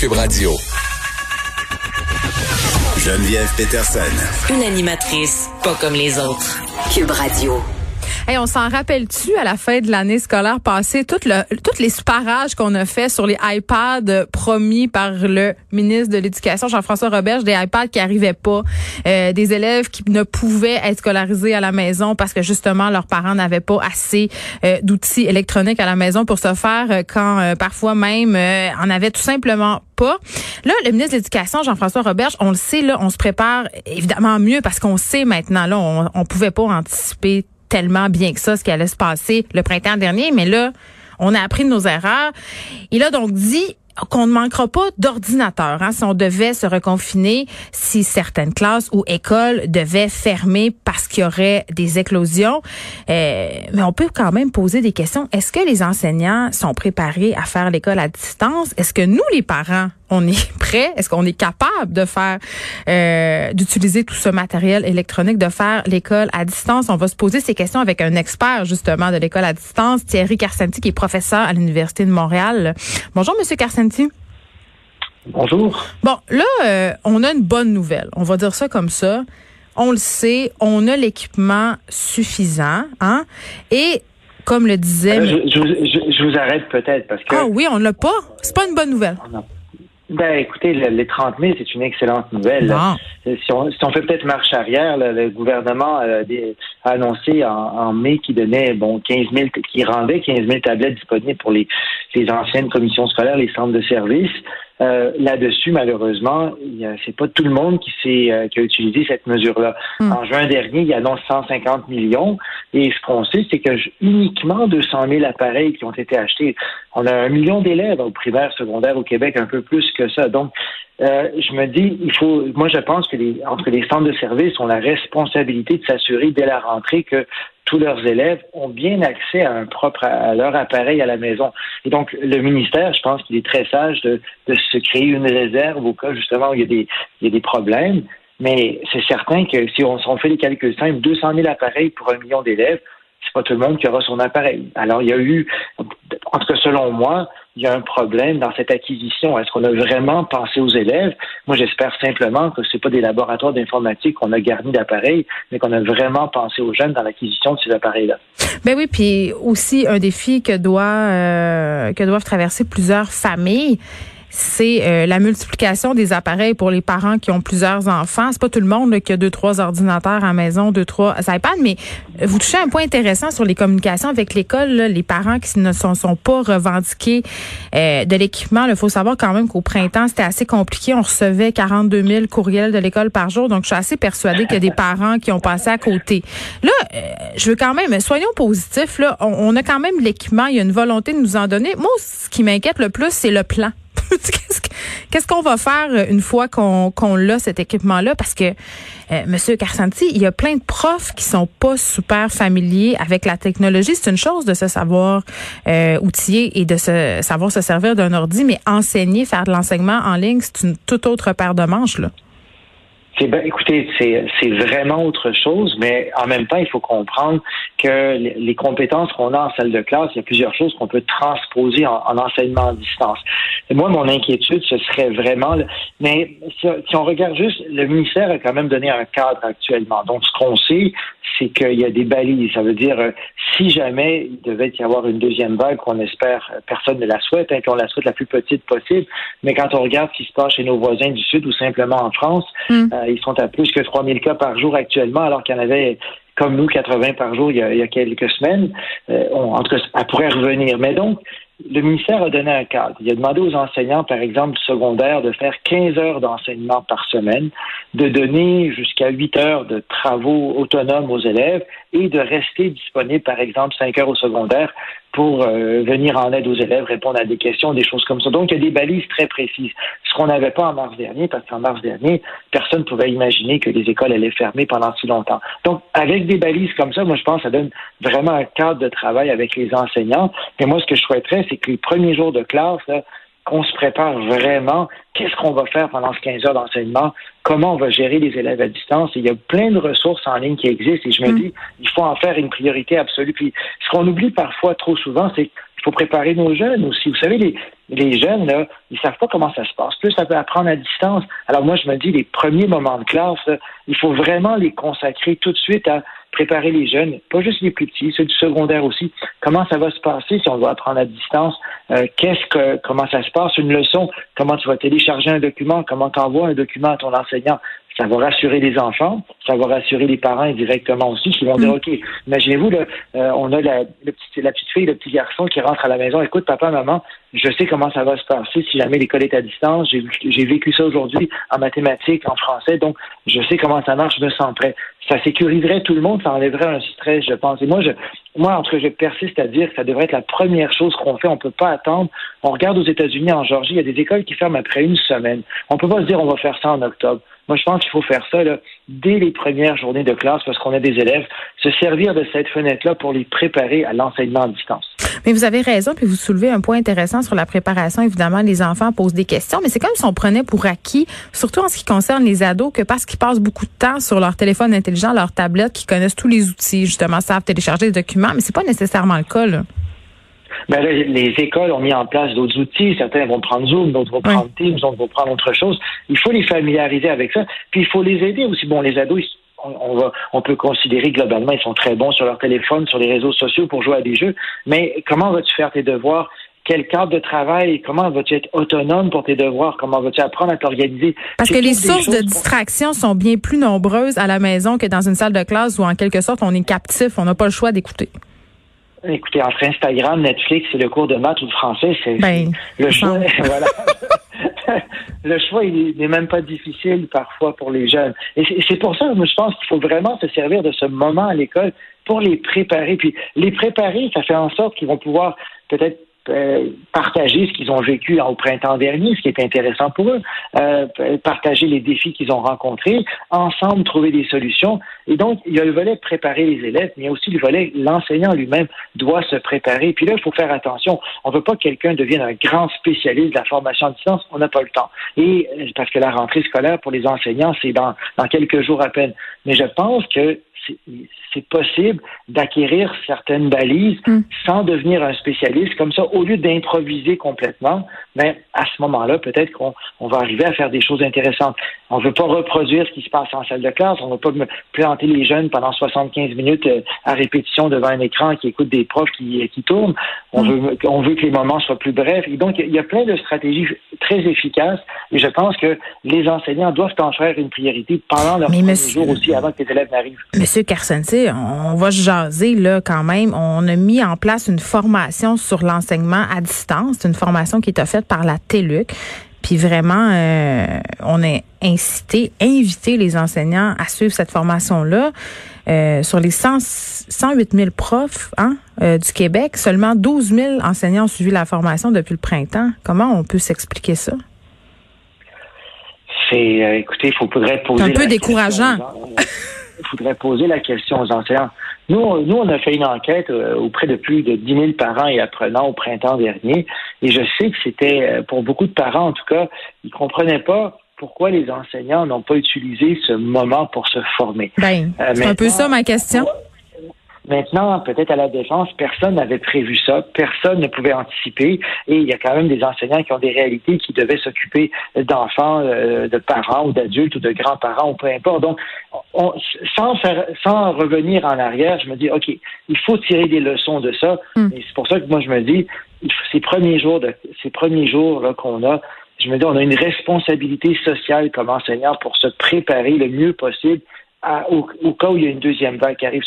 Cube Radio. Geneviève Peterson. Une animatrice pas comme les autres. Cube Radio. Hey, on s'en rappelle-tu à la fin de l'année scolaire passée, tout le, tous les parages qu'on a fait sur les iPads promis par le ministre de l'Éducation, Jean-François Roberge, des iPads qui arrivaient pas, euh, des élèves qui ne pouvaient être scolarisés à la maison parce que justement leurs parents n'avaient pas assez euh, d'outils électroniques à la maison pour se faire euh, quand parfois même en avait tout simplement pas. Là, le ministre de l'Éducation, Jean-François Roberge, on le sait, là, on se prépare évidemment mieux parce qu'on sait maintenant, là, on, on pouvait pas anticiper tellement bien que ça ce qui allait se passer le printemps dernier, mais là, on a appris nos erreurs. Il a donc dit qu'on ne manquera pas d'ordinateurs hein, si on devait se reconfiner, si certaines classes ou écoles devaient fermer parce qu'il y aurait des éclosions. Euh, mais on peut quand même poser des questions. Est-ce que les enseignants sont préparés à faire l'école à distance? Est-ce que nous, les parents, on est prêts? Est-ce qu'on est capable de faire, euh, d'utiliser tout ce matériel électronique, de faire l'école à distance? On va se poser ces questions avec un expert, justement, de l'école à distance, Thierry Carcenti, qui est professeur à l'Université de Montréal. Bonjour, Monsieur Carcenti. Bonjour. Bon, là, euh, on a une bonne nouvelle. On va dire ça comme ça. On le sait, on a l'équipement suffisant, hein? Et comme le disait. Euh, je, vous arrête peut-être parce que. Ah oui, on l'a pas. C'est pas une bonne nouvelle. Ben, écoutez, les 30 000, c'est une excellente nouvelle. Si on, si on fait peut-être marche arrière, le gouvernement a, annoncé en, mai qu'il donnait bon 15 000, qui rendait 15 000 tablettes disponibles pour les, les anciennes commissions scolaires, les centres de services. Euh, là-dessus, malheureusement, c'est pas tout le monde qui s'est euh, qui a utilisé cette mesure-là. Hmm. En juin dernier, il y a donc 150 millions, et ce qu'on sait, c'est que uniquement 200 000 appareils qui ont été achetés. On a un million d'élèves au primaire, secondaire au Québec, un peu plus que ça. Donc, euh, je me dis, il faut. Moi, je pense que les, entre les centres de services ont la responsabilité de s'assurer dès la rentrée que tous leurs élèves ont bien accès à un propre à leur appareil à la maison. Et donc, le ministère, je pense qu'il est très sage de, de, se créer une réserve au cas justement où il y a des, il y a des problèmes. Mais c'est certain que si on, on fait les calculs simples, 200 000 appareils pour un million d'élèves, c'est pas tout le monde qui aura son appareil. Alors, il y a eu, en tout cas selon moi, il y a un problème dans cette acquisition. Est-ce qu'on a vraiment pensé aux élèves? Moi, j'espère simplement que ce pas des laboratoires d'informatique qu'on a garnis d'appareils, mais qu'on a vraiment pensé aux jeunes dans l'acquisition de ces appareils-là. Ben oui, puis aussi un défi que doit euh, que doivent traverser plusieurs familles c'est euh, la multiplication des appareils pour les parents qui ont plusieurs enfants. C'est pas tout le monde qui a deux, trois ordinateurs à maison, deux, trois iPads, mais vous touchez un point intéressant sur les communications avec l'école. Les parents qui ne sont, sont pas revendiqués euh, de l'équipement. Il faut savoir quand même qu'au printemps, c'était assez compliqué. On recevait 42 000 courriels de l'école par jour. Donc, je suis assez persuadée qu'il y a des parents qui ont passé à côté. Là, euh, je veux quand même, soyons positifs. Là, on a quand même l'équipement. Il y a une volonté de nous en donner. Moi, ce qui m'inquiète le plus, c'est le plan. Qu'est-ce qu'on va faire euh, une fois qu'on qu'on l'a, cet équipement-là? Parce que, euh, Monsieur Carsanti, il y a plein de profs qui sont pas super familiers avec la technologie. C'est une chose de se savoir euh, outiller et de se savoir se servir d'un ordi, mais enseigner, faire de l'enseignement en ligne, c'est une toute autre paire de manches, là. Ben, écoutez, c'est vraiment autre chose, mais en même temps, il faut comprendre que les compétences qu'on a en salle de classe, il y a plusieurs choses qu'on peut transposer en, enseignement à distance. Et moi, mon inquiétude, ce serait vraiment, mais si, on regarde juste, le ministère a quand même donné un cadre actuellement. Donc, ce qu'on sait, c'est qu'il y a des balises. Ça veut dire, euh, si jamais il devait y avoir une deuxième vague, qu'on espère, euh, personne ne la souhaite, hein, qu'on la souhaite la plus petite possible, mais quand on regarde ce qui se passe chez nos voisins du Sud ou simplement en France, hmm. euh, ils sont à plus que 3000 cas par jour actuellement, alors qu'il y en avait comme nous, 80 par jour il y a, quelques semaines. en tout cas, elle pourrait revenir. Mais donc, le ministère a donné un cadre. Il a demandé aux enseignants, par exemple, secondaires, de faire 15 heures d'enseignement par semaine, de donner jusqu'à 8 heures de travaux autonomes aux élèves et de rester disponible, par exemple, 5 heures au secondaire pour euh, venir en aide aux élèves, répondre à des questions, des choses comme ça. Donc, il y a des balises très précises. Ce qu'on n'avait pas en mars dernier, parce qu'en mars dernier, personne ne pouvait imaginer que les écoles allaient fermer pendant si longtemps. Donc, avec des balises comme ça, moi, je pense que ça donne vraiment un cadre de travail avec les enseignants. Et moi, ce que je souhaiterais, c'est que les premiers jours de classe, qu'on se prépare vraiment. Qu'est-ce qu'on va faire pendant ces 15 heures d'enseignement? Comment on va gérer les élèves à distance? il y a plein de ressources en ligne qui existent et je me mm. dis, il faut en faire une priorité absolue. Puis, ce qu'on oublie parfois trop souvent, c'est il faut préparer nos jeunes aussi. Vous savez, les, les jeunes, là, ils savent pas comment ça se passe. Plus ça peut apprendre à distance. Alors moi, je me dis, les premiers moments de classe, il faut vraiment les consacrer tout de suite à préparer les jeunes, pas juste les plus petits, ceux du secondaire aussi. Comment ça va se passer si on doit apprendre à distance? Euh, qu'est-ce que, comment ça se passe? Une leçon, comment tu vas télécharger un document, comment tu envoies un document à ton enseignant? Ça va rassurer les enfants, ça va rassurer les parents indirectement aussi, qui vont dire, mm. OK, imaginez-vous, euh, on a la, le petit, la petite fille, le petit garçon qui rentre à la maison, écoute, papa, maman, je sais comment ça va se passer si jamais l'école est à distance, j'ai vécu ça aujourd'hui en mathématiques, en français, donc je sais comment ça marche, je me sens prêt. Ça sécuriserait tout le monde, ça enlèverait un stress, je pense. Et moi, je, moi, en tout cas, je persiste à dire que ça devrait être la première chose qu'on fait. On ne peut pas attendre. On regarde aux États-Unis, en Georgie, il y a des écoles qui ferment après une semaine. On ne peut pas se dire on va faire ça en octobre. Moi, je pense qu'il faut faire ça dès les premières journées de classe parce qu'on a des élèves, se servir de cette fenêtre-là pour les préparer à l'enseignement à distance. Mais vous avez raison, puis vous soulevez un point intéressant sur la préparation. Évidemment, les enfants posent des questions, mais c'est comme si on prenait pour acquis, surtout en ce qui concerne les ados, que parce qu'ils passent beaucoup de temps sur leur téléphone intelligent, leur tablette, qu'ils connaissent tous les outils, justement, savent télécharger des documents, mais c'est pas nécessairement le cas. Ben, les écoles ont mis en place d'autres outils. Certains vont prendre Zoom, d'autres vont prendre Teams, d'autres vont prendre autre chose. Il faut les familiariser avec ça. Puis il faut les aider aussi. Bon, les ados, on, va, on peut considérer globalement, ils sont très bons sur leur téléphone, sur les réseaux sociaux pour jouer à des jeux. Mais comment vas-tu faire tes devoirs? quel cadre de travail, comment vas-tu être autonome pour tes devoirs, comment vas-tu apprendre à t'organiser? Parce que les sources de distraction sont bien plus nombreuses à la maison que dans une salle de classe où en quelque sorte on est captif, on n'a pas le choix d'écouter. Écoutez, entre Instagram, Netflix et le cours de maths ou de français, c'est ben, le choix. voilà. le choix, il n'est même pas difficile parfois pour les jeunes. Et c'est pour ça, moi, je pense qu'il faut vraiment se servir de ce moment à l'école pour les préparer. Puis les préparer, ça fait en sorte qu'ils vont pouvoir peut-être euh, partager ce qu'ils ont vécu au printemps dernier, ce qui est intéressant pour eux, euh, partager les défis qu'ils ont rencontrés, ensemble trouver des solutions. Et donc, il y a le volet préparer les élèves, mais il y a aussi le volet l'enseignant lui-même doit se préparer. Puis là, il faut faire attention. On ne veut pas que quelqu'un devienne un grand spécialiste de la formation à distance. On n'a pas le temps. Et euh, parce que la rentrée scolaire pour les enseignants, c'est dans, dans quelques jours à peine. Mais je pense que c'est possible d'acquérir certaines balises hmm. sans devenir un spécialiste. Comme ça, au lieu d'improviser complètement, mais à ce moment-là, peut-être qu'on va arriver à faire des choses intéressantes. On ne veut pas reproduire ce qui se passe en salle de classe. On ne veut pas planter les jeunes pendant 75 minutes euh, à répétition devant un écran qui écoute des profs qui, qui tournent. On, veut, on veut que les moments soient plus brefs. Et donc, il y a plein de stratégies très efficaces. Et je pense que les enseignants doivent en faire une priorité pendant leur premier jour aussi, avant que les élèves n'arrivent. Monsieur Carson, on va jaser là quand même. On a mis en place une formation sur l'enseignement à distance. C'est une formation qui est offerte par la TELUC. Puis vraiment, euh, on a incité, invité les enseignants à suivre cette formation-là. Euh, sur les 108 000 profs hein, euh, du Québec, seulement 12 000 enseignants ont suivi la formation depuis le printemps. Comment on peut s'expliquer ça? C'est, écoutez, il faudrait poser. C'est un peu décourageant. il faudrait poser la question aux enseignants. Nous, nous, on a fait une enquête euh, auprès de plus de 10 000 parents et apprenants au printemps dernier, et je sais que c'était, euh, pour beaucoup de parents en tout cas, ils comprenaient pas pourquoi les enseignants n'ont pas utilisé ce moment pour se former. Ben, euh, c'est un peu ça ma question. Maintenant, peut-être à la défense, personne n'avait prévu ça, personne ne pouvait anticiper, et il y a quand même des enseignants qui ont des réalités qui devaient s'occuper d'enfants, euh, de parents ou d'adultes ou de grands-parents ou peu importe. Donc, sans faire, sans revenir en arrière, je me dis, ok, il faut tirer des leçons de ça. Hmm. Et c'est pour ça que moi je me dis, ces premiers jours de, ces premiers jours là qu'on a, je me dis, on a une responsabilité sociale comme enseignant pour se préparer le mieux possible au, cas où il y a une deuxième vague qui arrive,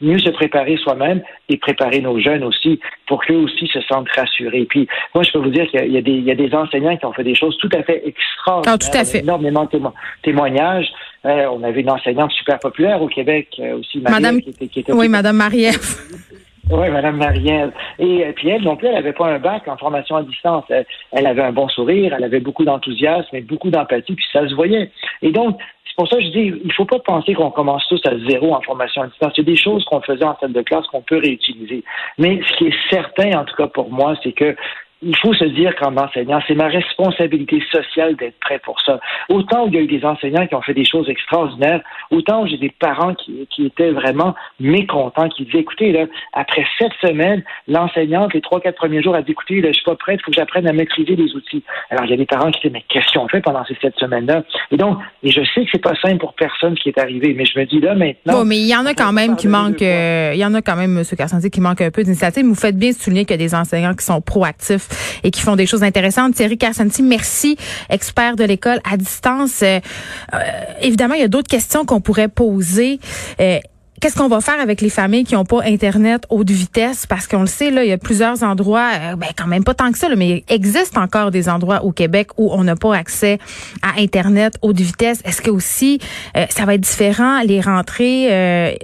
mieux se préparer soi-même et préparer nos jeunes aussi pour qu'eux aussi se sentent rassurés. Puis moi, je peux vous dire qu'il y, y, a des enseignants qui ont fait des choses tout à fait extraordinaires. Ah, tout à fait. Énormément de témoignages. Euh, on avait une enseignante super populaire au Québec euh, aussi, Madame, qui était, qui était Oui, Madame Marie-Ève. Oui, Madame Marielle. Et euh, puis elle non plus, elle n'avait pas un bac en formation à distance. Elle, avait un bon sourire, elle avait beaucoup d'enthousiasme et beaucoup d'empathie, puis ça se voyait. Et donc, c'est pour ça que je dis, il ne faut pas penser qu'on commence tous à zéro en formation à distance. Il y a des choses qu'on faisait en salle de classe qu'on peut réutiliser. Mais ce qui est certain, en tout cas pour moi, c'est que il faut se dire qu'en enseignant, c'est ma responsabilité sociale d'être prêt pour ça. Autant il y a eu des enseignants qui ont fait des choses extraordinaires, autant j'ai des parents qui, qui étaient vraiment mécontents, qui disaient, écoutez, là, après sept semaines, l'enseignante, les trois, quatre premiers jours, a dit, écoutez, là, je suis pas prête, il faut que j'apprenne à maîtriser les outils. Alors, il y a des parents qui disaient, mais qu'est-ce qu'on fait pendant ces sept semaines-là? Et donc, et je sais que c'est pas simple pour personne qui est arrivé, mais je me dis là, maintenant. Bon, mais il y en a quand même qui manquent, euh, il y en a quand même, M. Carcentier, qui manque un peu d'initiative. Vous faites bien souligner qu'il y a des enseignants qui sont proactifs et qui font des choses intéressantes. Thierry Carcentier, merci, expert de l'école à distance. Euh, euh, évidemment, il y a d'autres questions qu'on pourrait poser. Qu'est-ce qu'on va faire avec les familles qui n'ont pas Internet haute vitesse? Parce qu'on le sait, là, il y a plusieurs endroits, ben, quand même pas tant que ça, mais il existe encore des endroits au Québec où on n'a pas accès à Internet haute vitesse. Est-ce que aussi, ça va être différent, les rentrées?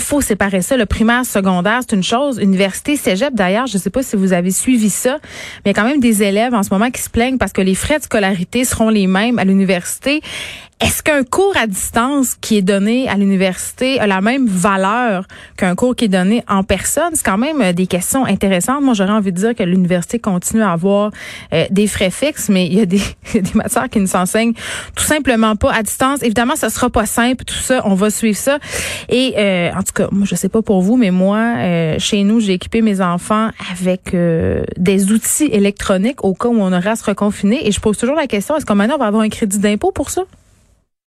Faut séparer ça. Le primaire, secondaire, c'est une chose. Université, cégep, d'ailleurs, je ne sais pas si vous avez suivi ça, mais il y a quand même des élèves en ce moment qui se plaignent parce que les frais de scolarité seront les mêmes à l'université. Est-ce qu'un cours à distance qui est donné à l'université a la même valeur qu'un cours qui est donné en personne? C'est quand même euh, des questions intéressantes. Moi, j'aurais envie de dire que l'université continue à avoir euh, des frais fixes, mais il y a des, matières qui ne s'enseignent tout simplement pas à distance. Évidemment, ça sera pas simple, tout ça. On va suivre ça. Et euh, en tout cas, moi, je sais pas pour vous, mais moi, chez nous, j'ai équipé mes enfants avec des outils électroniques au cas où on aura à se reconfiner. Et je pose toujours la question, est-ce qu'on maintenant va avoir un crédit d'impôt pour ça?